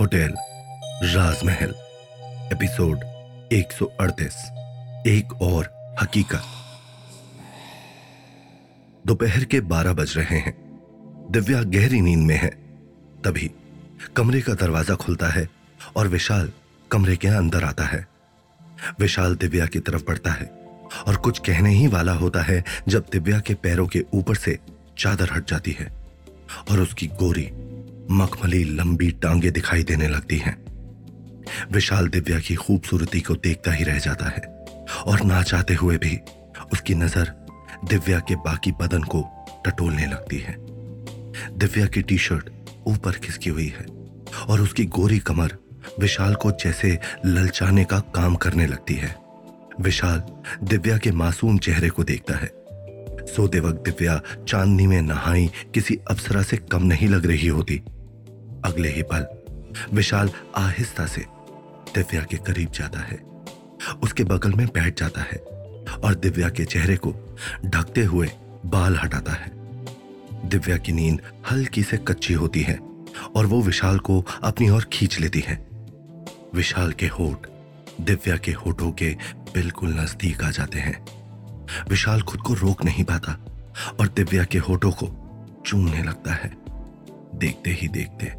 Hotel राजमहल, episode 138 एक और हकीकत। दोपहर के 12 बज रहे हैं। दिव्या गहरी नींद में है। तभी कमरे का दरवाज़ा खुलता है और विशाल कमरे के अंदर आता है। विशाल दिव्या की तरफ़ बढ़ता है और कुछ कहने ही वाला होता है जब दिव्या के पैरों के ऊपर से चादर हट जाती है। और उसकी गोरी मखमली लंबी टांगे दिखाई देने लगती हैं। विशाल दिव्या की खूबसूरती को देखता ही रह जाता है और ना चाहते हुए भी उसकी नज़र दिव्या के बाकी बदन को टटोलने लगती है। दिव्या की टी शर्ट ऊपर खिसकी हुई है और उसकी गोरी कमर विशाल को जैसे ललचाने का काम करने लगती है। विशाल दिव्या के मासूम चेहरे को देखता है। सोते वक्त दिव्या चांदनी में नहाई, किसी अप्सरा से कम नहीं लग रही होती। अगले ही पल, विशाल आहिस्ता से दिव्या के करीब जाता है। उसके बगल में बैठ जाता है और दिव्या के चेहरे को ढकते हुए बाल हटाता है। दिव्या की नींद हल्की से कच्ची होती है और वो विशाल को अपनी ओर खींच लेती है। विशाल के होठ दिव्या के होठों के बिल्कुल नज़दीक आ जाते हैं। विशाल खुद को रोक नहीं पाता और दिव्या के होठों को चूमने लगता है। देखते ही देखते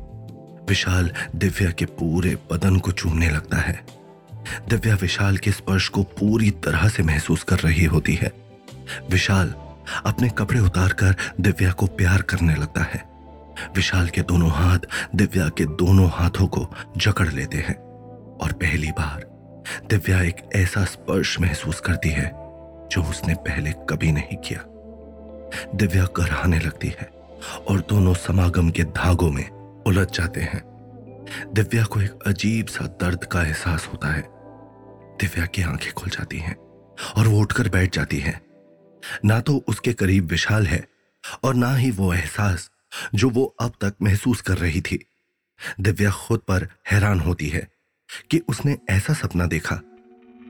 विशाल दिव्या के पूरे बदन को चूमने लगता है। दिव्या विशाल के स्पर्श को पूरी तरह से महसूस कर रही होती है। विशाल अपने कपड़े उतारकर दिव्या को प्यार करने लगता है। विशाल के दोनों हाथ दिव्या के दोनों हाथों को जकड़ लेते हैं और पहली बार दिव्या एक ऐसा स्पर्श महसूस करती है जो उसने पहले कभी नहीं किया। दिव्या कराहने लगती है और दोनों समागम के धागों में उलझ जाते हैं। दिव्या को एक अजीब सा दर्द का एहसास होता है। दिव्या की आँखें खुल जाती हैं और वो उठकर बैठ जाती है। ना तो उसके करीब विशाल है और ना ही वो एहसास जो वो अब तक महसूस कर रही थी। दिव्या खुद पर हैरान होती है कि उसने ऐसा सपना देखा।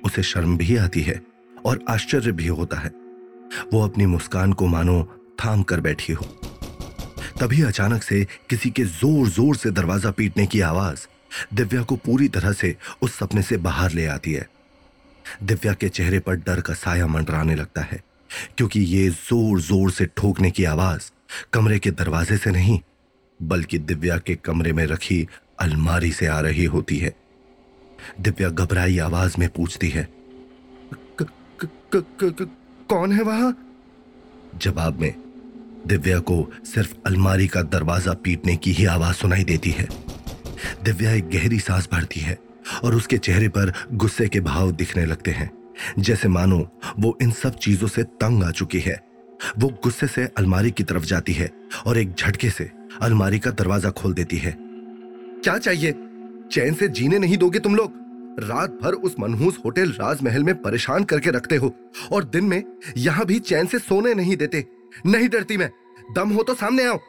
उसे शर्म भी आती है और आश्चर्य भी होता है। वो अपनी मुस्कान को मानो, थाम कर बैठी हो। तभी अचानक से किसी के ज़ोर ज़ोर से दरवाज़ा पीटने की आवाज़ दिव्या को पूरी तरह से उस सपने से बाहर ले आती है। दिव्या के चेहरे पर डर का साया मंडराने लगता है, क्योंकि ये ज़ोर ज़ोर से ठोकने की आवाज़ कमरे के दरवाजे से नहीं, बल्कि दिव्या के कमरे में रखी अलमारी से आ रही होती है। दिव्या घबराई आवाज़ में पूछती है क, क, क, कौन है वहाँ? जवाब में दिव्या को सिर्फ़ अलमारी का दरवाज़ा पीटने की ही आवाज़ सुनाई देती है। दिव्या एक गहरी सांस भरती है और उसके चेहरे पर गुस्से के भाव दिखने लगते हैं। जैसे मानो वो इन सब चीज़ों से तंग आ चुकी है। वो गुस्से से अलमारी की तरफ़ जाती है और एक झटके से अलमारी का दरवाज़ा खोल देती है। क्या चाहिए? चैन से जीने नहीं दोगे तुम लोग? रात भर उस मनहूस होटल राजमहल में परेशान करके रखते हो और दिन में यहाँ भी चैन से सोने नहीं देते। नहीं डरती मैं। दम हो तो सामने आओ।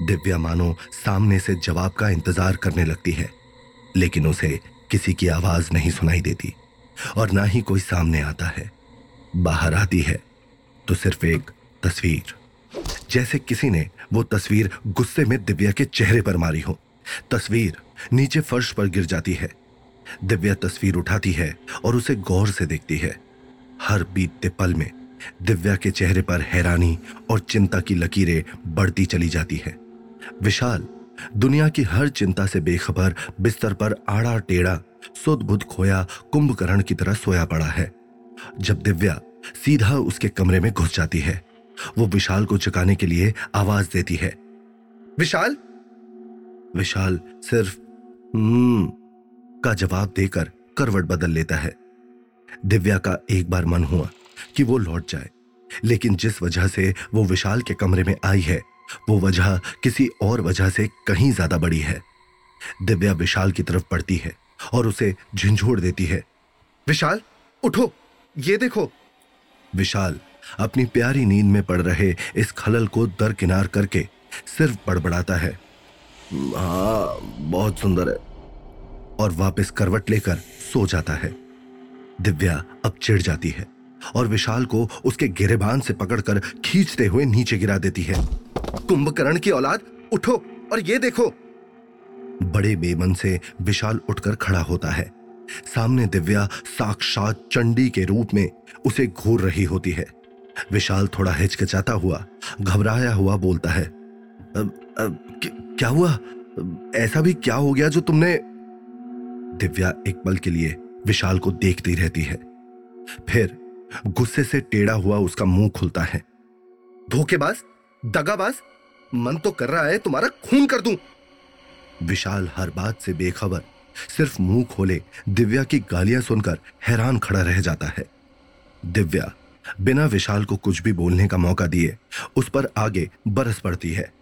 दिव्या मानो सामने से जवाब का इंतज़ार करने लगती है, लेकिन उसे किसी की आवाज़ नहीं सुनाई देती और ना ही कोई सामने आता है। बाहर आती है तो सिर्फ़ एक तस्वीर। जैसे किसी ने वो तस्वीर गुस्से में दिव्या के चेहरे पर मारी हो। तस्वीर नीचे फर्श पर गिर जाती है। दिव्या तस्वीर उठाती है और उसे गौर से देखती है। हर बीतते पल में दिव्या के चेहरे पर हैरानी और चिंता की लकीरें बढ़ती चली जाती है। विशाल, दुनिया की हर चिंता से बेखबर बिस्तर पर आड़ा टेढ़ा सुध बुध खोया कुंभकर्ण की तरह सोया पड़ा है। जब दिव्या सीधा उसके कमरे में घुस जाती है, वो विशाल को चकाने के लिए आवाज़ देती है। विशाल? विशाल सिर्फ़ हम्म का जवाब देकर करवट बदल लेता है। दिव्या का एक बार मन हुआ कि वो लौट जाए, लेकिन जिस वजह से वो विशाल के कमरे में आई है, वो वजह किसी और वजह से कहीं ज़्यादा बड़ी है। दिव्या विशाल की तरफ़ पड़ती है और उसे झिझोड़ देती है। विशाल, उठो, ये देखो। विशाल अपनी प्यारी नींद में पड़ रहे इस खलल को दरकिनार करके सिर्फ़ बड़बड़ाता है। हाँ बहुत सुंदर है। और वापस करवट लेकर सो जाता है। दिव्या अब चिढ़ जाती है और विशाल को उसके गिरेबान से पकड़कर खींचते हुए नीचे गिरा देती है। कुंभकर्ण की औलाद उठो और ये देखो। बड़े बेमन से विशाल उठकर खड़ा होता है। सामने दिव्या साक्षात चंडी के रूप में उसे घूर रही होती है। विशाल थोड़ा हिचकिचाता हुआ घबराया हुआ बोलता है अब, अब, क्या हुआ? ऐसा भी क्या हो गया जो तुमने दिव्या एक पल के लिए विशाल को देखती रहती है। फिर गुस्से से टेढ़ा हुआ उसका मुँह खुलता है। धोखेबाज, दगाबाज, मन तो कर रहा है, तुम्हारा खून कर दूँ। विशाल हर बात से बेखबर, सिर्फ़ मुँह खोले दिव्या की गालियाँ सुनकर हैरान खड़ा रह जाता है। दिव्या बिना विशाल को कुछ भी बोलने का मौका दिए, उस पर आगे बरस पड़ती है।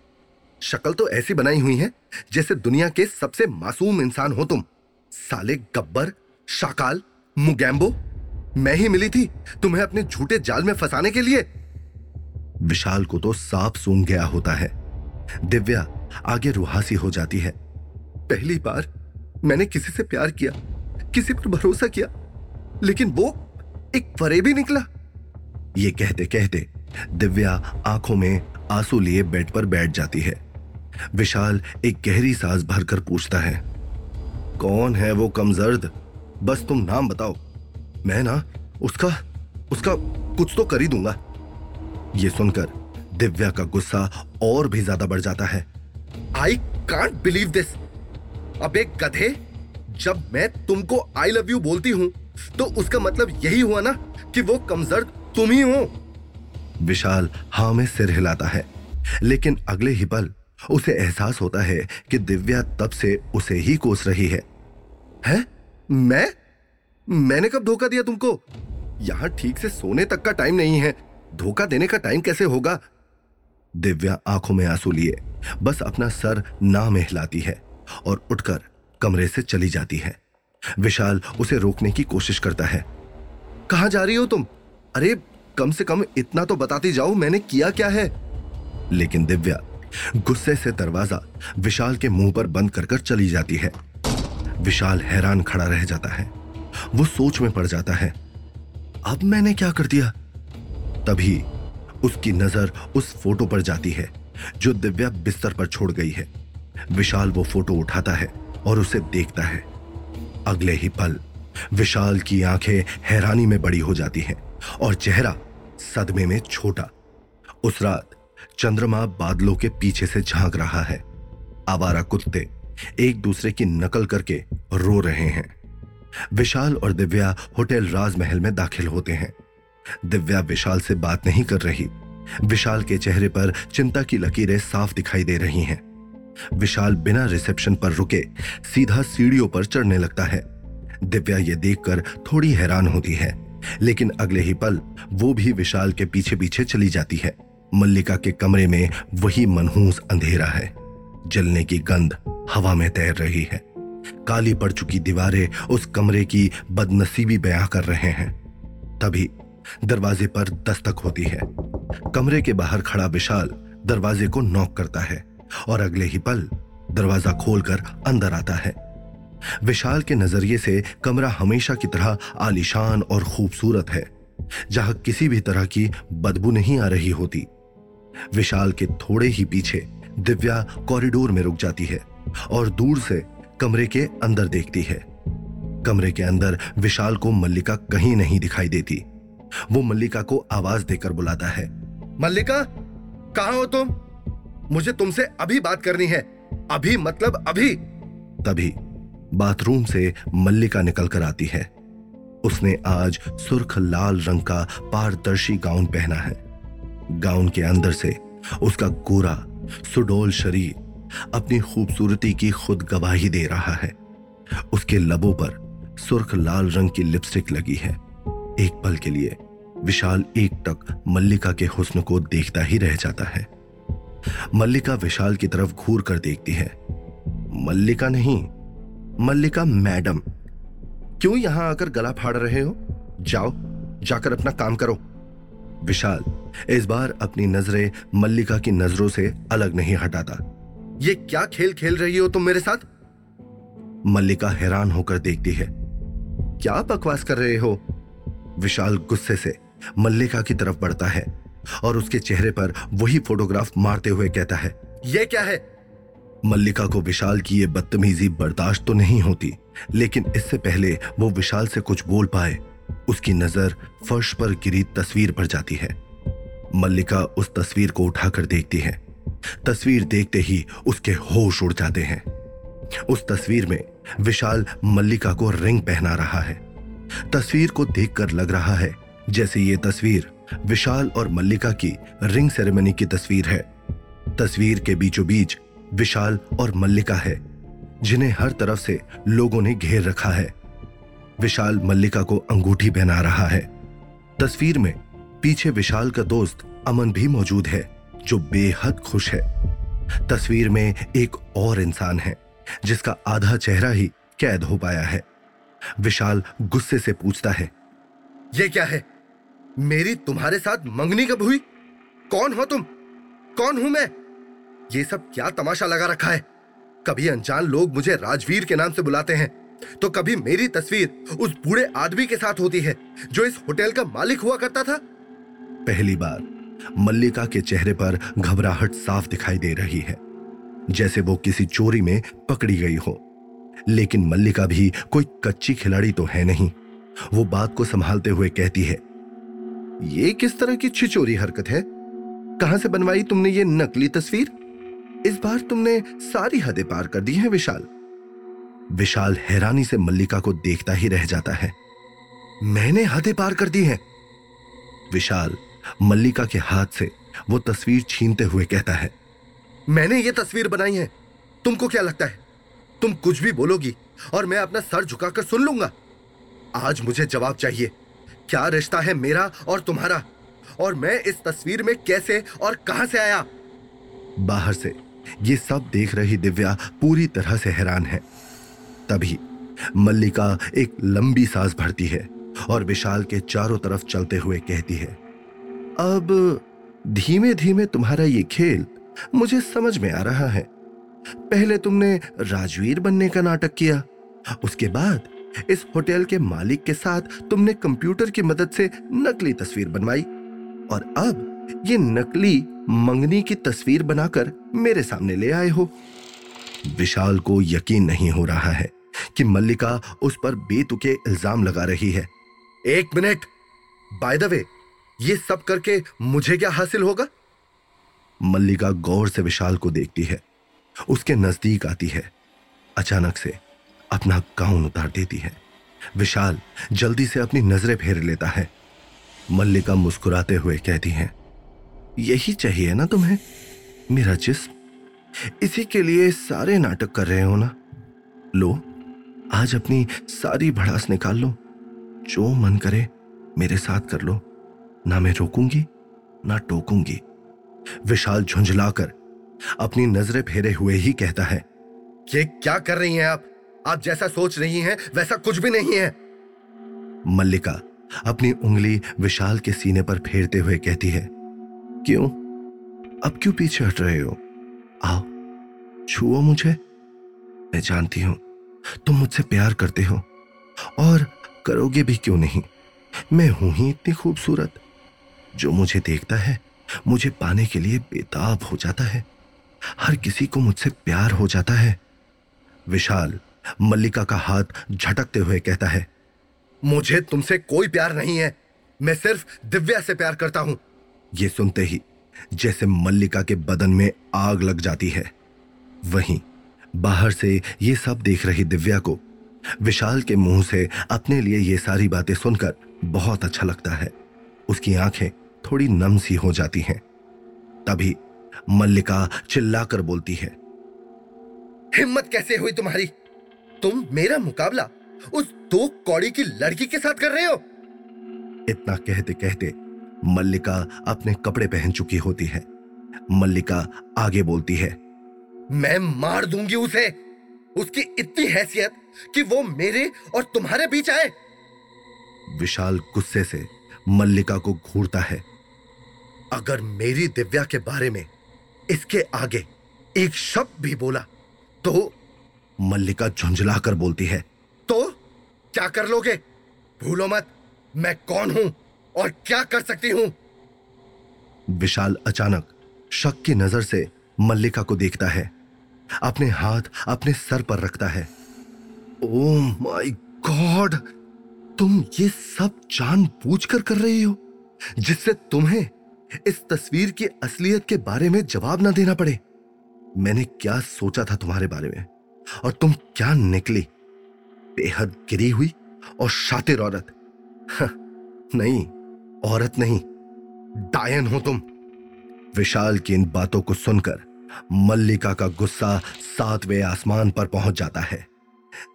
शक्ल तो ऐसी बनाई हुई है, जैसे दुनिया के सबसे मासूम इंसान हो तुम। साले गब्बर, शाकाल, मुगैम्बो, मैं ही मिली थी तुम्हें अपने झूठे जाल में फंसाने के लिए। विशाल को तो साफ़ सूंघ गया होता है। दिव्या आगे रुहासी हो जाती है। पहली बार मैंने किसी से प्यार किया, किसी पर भरोसा किया, लेकिन वो एक फरेबी निकला। ये कहते कहते दिव्या आँखों में आँसू लिए बेड पर बैठ जाती है। विशाल एक गहरी सांस भरकर पूछता है। कौन है वो कमजर्द? बस तुम नाम बताओ। मैं ना उसका उसका कुछ तो कर ही दूँगा। ये सुनकर दिव्या का गुस्सा और भी ज़्यादा बढ़ जाता है। आई कांट बिलीव दिस अब एक गधे, जब मैं तुमको आई लव यू बोलती हूँ तो उसका मतलब यही हुआ ना कि वो कमजर्द तुम ही हो। विशाल हाँ में सिर हिलाता है, लेकिन अगले ही पल उसे एहसास होता है कि दिव्या तब से उसे ही कोस रही है। हैं? मैं? मैंने कब धोखा दिया तुमको? यहाँ ठीक से सोने तक का टाइम नहीं है। धोखा देने का टाइम कैसे होगा? दिव्या आँखों में आँसू लिए। बस अपना सर ना में हिलाती है और उठकर कमरे से चली जाती है। विशाल उसे रोकने की कोशिश करता है। कहा जा रही हो तुम? अरे, कम से कम इतना तो बताती जाओ मैंने किया क्या है? लेकिन दिव्या गुस्से से दरवाज़ा विशाल के मुँह पर बंद कर कर चली जाती है। विशाल हैरान खड़ा रह जाता है। वो सोच में पड़ जाता है, अब मैंने क्या कर दिया? तभी उसकी नज़र उस फ़ोटो पर जाती है, जो दिव्या बिस्तर पर छोड़ गई है। विशाल वो फ़ोटो उठाता है और उसे देखता है। अगले ही पल विशाल की आँखें हैरानी में बड़ी हो जाती हैं और चेहरा सदमे में छोटा। उस रात चंद्रमा बादलों के पीछे से झाँक रहा है। आवारा कुत्ते एक दूसरे की नकल करके रो रहे हैं। विशाल और दिव्या होटल राजमहल में दाखिल होते हैं। दिव्या विशाल से बात नहीं कर रही। विशाल के चेहरे पर चिंता की लकीरें साफ़ दिखाई दे रही हैं। विशाल बिना रिसेप्शन पर रुके सीधा सीढ़ियों पर चढ़ने लगता है। दिव्या ये देखकर थोड़ी हैरान होती है, लेकिन अगले ही पल वो भी विशाल के पीछे पीछे चली जाती है। मल्लिका के कमरे में वही मनहूस अंधेरा है। जलने की गंध हवा में तैर रही है। काली पड़ चुकी दीवारें उस कमरे की बदनसीबी बयां कर रहे हैं। तभी दरवाजे पर दस्तक होती है। कमरे के बाहर खड़ा विशाल दरवाजे को नॉक करता है और अगले ही पल दरवाज़ा खोलकर अंदर आता है। विशाल के नज़रिए से कमरा हमेशा की तरह आलिशान और खूबसूरत है, जहाँ किसी भी तरह की बदबू नहीं आ रही होती। विशाल के थोड़े ही पीछे दिव्या कॉरिडोर में रुक जाती है और दूर से कमरे के अंदर देखती है। कमरे के अंदर विशाल को मल्लिका कहीं नहीं दिखाई देती। वो मल्लिका को आवाज़ देकर बुलाता है। मल्लिका, कहा हो तुम? मुझे तुमसे अभी बात करनी है। अभी मतलब अभी। तभी बाथरूम से मल्लिका निकलकर आती है। उसने आज सुर्ख लाल रंग का पारदर्शी गाउन पहना है। गाउन के अंदर से उसका गोरा, सुडोल शरीर अपनी खूबसूरती की खुद गवाही दे रहा है। उसके लबों पर सुर्ख लाल रंग की लिपस्टिक लगी है। एक पल के लिए विशाल एक तक मल्लिका के हुस्न को देखता ही रह जाता है। मल्लिका विशाल की तरफ़ घूर कर देखती है। मल्लिका नहीं, मल्लिका मैडम। क्यों यहाँ आकर गला फाड़ रहे हो? जाओ, जाकर अपना काम करो। विशाल इस बार अपनी नज़रें मल्लिका की नज़रों से अलग नहीं हटाता। ये क्या खेल खेल रही हो तुम मेरे साथ? मल्लिका हैरान होकर देखती है। क्या बकवास कर रहे हो? विशाल गुस्से से मल्लिका की तरफ़ बढ़ता है और उसके चेहरे पर वही फोटोग्राफ मारते हुए कहता है यह क्या है? मल्लिका को विशाल की यह बदतमीजी बर्दाश्त तो नहीं होती, लेकिन इससे पहले वो विशाल से कुछ बोल पाए। उसकी नज़र फर्श पर गिरी तस्वीर पर जाती है। मल्लिका उस तस्वीर को उठाकर देखती है। तस्वीर देखते ही उसके होश उड़ जाते हैं। उस तस्वीर में विशाल मल्लिका को रिंग पहना रहा है। तस्वीर को देखकर लग रहा है जैसे ये तस्वीर विशाल और मल्लिका की रिंग सेरेमनी की तस्वीर है। तस्वीर के बीचों बीच विशाल और मल्लिका है, जिन्हें हर तरफ़ से लोगों ने घेर रखा है। विशाल मल्लिका को अंगूठी पहना रहा है। तस्वीर में पीछे विशाल का दोस्त अमन भी मौजूद है, जो बेहद खुश है। तस्वीर में एक और इंसान है, जिसका आधा चेहरा ही कैद हो पाया है। विशाल गुस्से से पूछता है, ये क्या है? मेरी तुम्हारे साथ मंगनी कब हुई? कौन हो तुम? कौन हूँ मैं? ये सब क्या तमाशा लगा रखा है? कभी अनजान लोग मुझे राजवीर के नाम से बुलाते हैं तो कभी मेरी तस्वीर उस बूढ़े आदमी के साथ होती है, जो इस होटल का मालिक हुआ करता था? पहली बार मल्लिका के चेहरे पर घबराहट साफ़ दिखाई दे रही है, जैसे वो किसी चोरी में पकड़ी गई हो। लेकिन मल्लिका भी कोई कच्ची खिलाड़ी तो है नहीं। वो बात को संभालते हुए कहती है, ये किस तरह की छिचोरी हरकत है? कहाँ से बनवाई तुमने ये नकली तस्वीर? इस बार तुमने सारी हदें पार कर दी हैं, विशाल। विशाल हैरानी से मल्लिका को देखता ही रह जाता है, मैंने हदें पार कर दी हैं। विशाल मल्लिका के हाथ से वो तस्वीर छीनते हुए कहता है, मैंने ये तस्वीर बनाई है। तुमको क्या लगता है? तुम कुछ भी बोलोगी और मैं अपना सर झुकाकर सुन लूँगा। आज मुझे जवाब चाहिए, क्या रिश्ता है मेरा और तुम्हारा? और मैं इस तस्वीर में कैसे और कहाँ से आया? बाहर से ये सब देख रही दिव्या पूरी तरह से हैरान है। तभी मल्लिका एक लंबी सांस भरती है और विशाल के चारों तरफ़ चलते हुए कहती है अब धीमे धीमे तुम्हारा ये खेल मुझे समझ में आ रहा है। पहले तुमने राजवीर बनने का नाटक किया, उसके बाद इस होटल के मालिक के साथ तुमने कंप्यूटर की मदद से नकली तस्वीर बनवाई, और अब ये नकली मंगनी की तस्वीर बनाकर मेरे सामने ले आए हो। विशाल को यकीन नहीं हो रहा है कि मल्लिका उस पर बेतुके इल्ज़ाम लगा रही है। एक मिनट, बाय द वे। ये सब करके मुझे क्या हासिल होगा? मल्लिका गौर से विशाल को देखती है। उसके नज़दीक आती है। अचानक से अपना गाउन उतार देती है। विशाल जल्दी से अपनी नज़रें फेर लेता है। मल्लिका मुस्कुराते हुए कहती हैं, यही चाहिए ना तुम्हें? मेरा जिस्म? इसी के लिए सारे नाटक कर रहे हो ना? लो, आज अपनी सारी भड़ास निकाल लो। जो मन करे, मेरे साथ कर लो। ना मैं रोकूँगी, ना टोकूँगी। विशाल झुंझलाकर अपनी नज़रें फेरे हुए ही कहता है, ये क्या कर रही हैं आप? आप जैसा सोच रही हैं, वैसा कुछ भी नहीं है। मल्लिका अपनी उंगली विशाल के सीने पर फेरते हुए कहती है, क्यों? अब क्यों पीछे हट रहे हो? आओ, छुओ मुझे। मैं जानती हूँ, तुम मुझसे प्यार करते हो, और करोगे भी क्यों नहीं? मैं हूँ ही इतनी खूबसूरत। जो मुझे देखता है, मुझे पाने के लिए बेताब हो जाता है। हर किसी को मुझसे प्यार हो जाता है। विशाल, मल्लिका का हाथ झटकते हुए कहता है, मुझे तुमसे कोई प्यार नहीं है। मैं सिर्फ़ दिव्या से प्यार करता हूँ। ये सुनते ही, जैसे मल्लिका के बदन में आग लग जाती है। वहीं, बाहर से ये सब देख रही दिव्या को, विशाल के मुँह से अपने लिए ये सारी बातें सुनकर बहुत अच्छा लगता है। उसकी आँखें थोड़ी नम सी हो जाती हैं। तभी मल्लिका चिल्लाकर बोलती है, हिम्मत कैसे हुई तुम्हारी? तुम मेरा मुकाबला उस दो कौड़ी की लड़की के साथ कर रहे हो? इतना कहते कहते मल्लिका अपने कपड़े पहन चुकी होती है। मल्लिका आगे बोलती है, मैं मार दूँगी उसे। उसकी इतनी हैसियत कि वो मेरे और तुम्हारे बीच आए। विशाल गुस्से से मल्लिका को घूरता है। अगर मेरी दिव्या के बारे में इसके आगे एक शब्द भी बोला तो मल्लिका झुंझलाकर बोलती है तो क्या कर लोगे? भूलो मत, मैं कौन हूँ और क्या कर सकती हूँ? विशाल अचानक शक की नज़र से मल्लिका को देखता है, अपने हाथ अपने सर पर रखता है। ओ माय गॉड, तुम ये सब जान बूझ कर कर रही हो, जिससे तुम्हें इस तस्वीर की असलियत के बारे में जवाब ना देना पड़े। मैंने क्या सोचा था तुम्हारे बारे में? और तुम क्या निकली? बेहद गिरी हुई और शातिर औरत। नहीं औरत नहीं, डायन हो तुम। विशाल की इन बातों को सुनकर मल्लिका का गुस्सा सातवें आसमान पर पहुँच जाता है।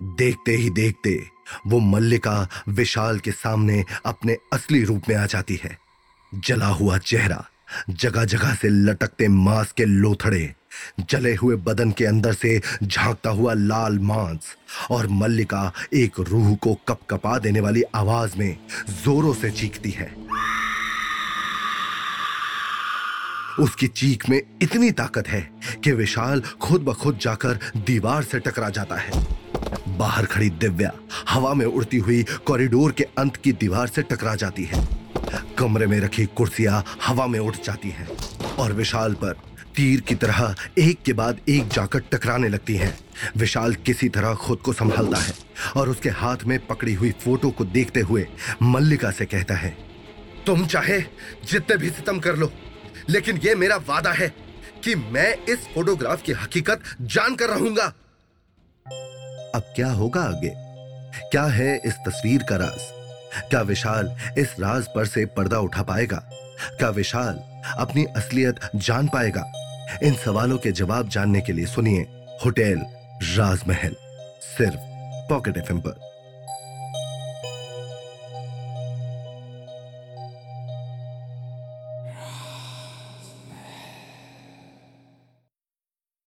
देखते ही देखते वो मल्लिका विशाल के सामने अपने असली रूप में आ जाती है। जला हुआ चेहरा जगह जगह से लटकते मांस के लोथड़े, जले हुए बदन के अंदर से झांकता हुआ लाल मांस और मल्लिका एक रूह को कपकपा देने वाली आवाज़ में जोरों से चीखती है। उसकी चीख में इतनी ताकत है कि विशाल खुद ब खुद जाकर दीवार से टकरा जाता है। बाहर खड़ी दिव्या हवा में उड़ती हुई कॉरिडोर के अंत की दीवार से टकरा जाती है। कमरे में रखी कुर्सियाँ हवा में उठ जाती हैं और विशाल पर तीर की तरह एक के बाद एक जाकर टकराने लगती हैं। विशाल किसी तरह खुद को संभालता है और उसके हाथ में पकड़ी हुई फ़ोटो को देखते हुए मल्लिका से कहता है, तुम चाहे जितने भी सितम कर लो, लेकिन यह मेरा वादा है कि मैं इस फोटोग्राफ की हकीकत जानकर रहूँगा। अब क्या होगा आगे? क्या है इस तस्वीर का राज? क्या विशाल इस राज पर से पर्दा उठा पाएगा? क्या विशाल अपनी असलियत जान पाएगा? इन सवालों के जवाब जानने के लिए सुनिए होटल राजमहल, सिर्फ़ पॉकेट एफ़ पर।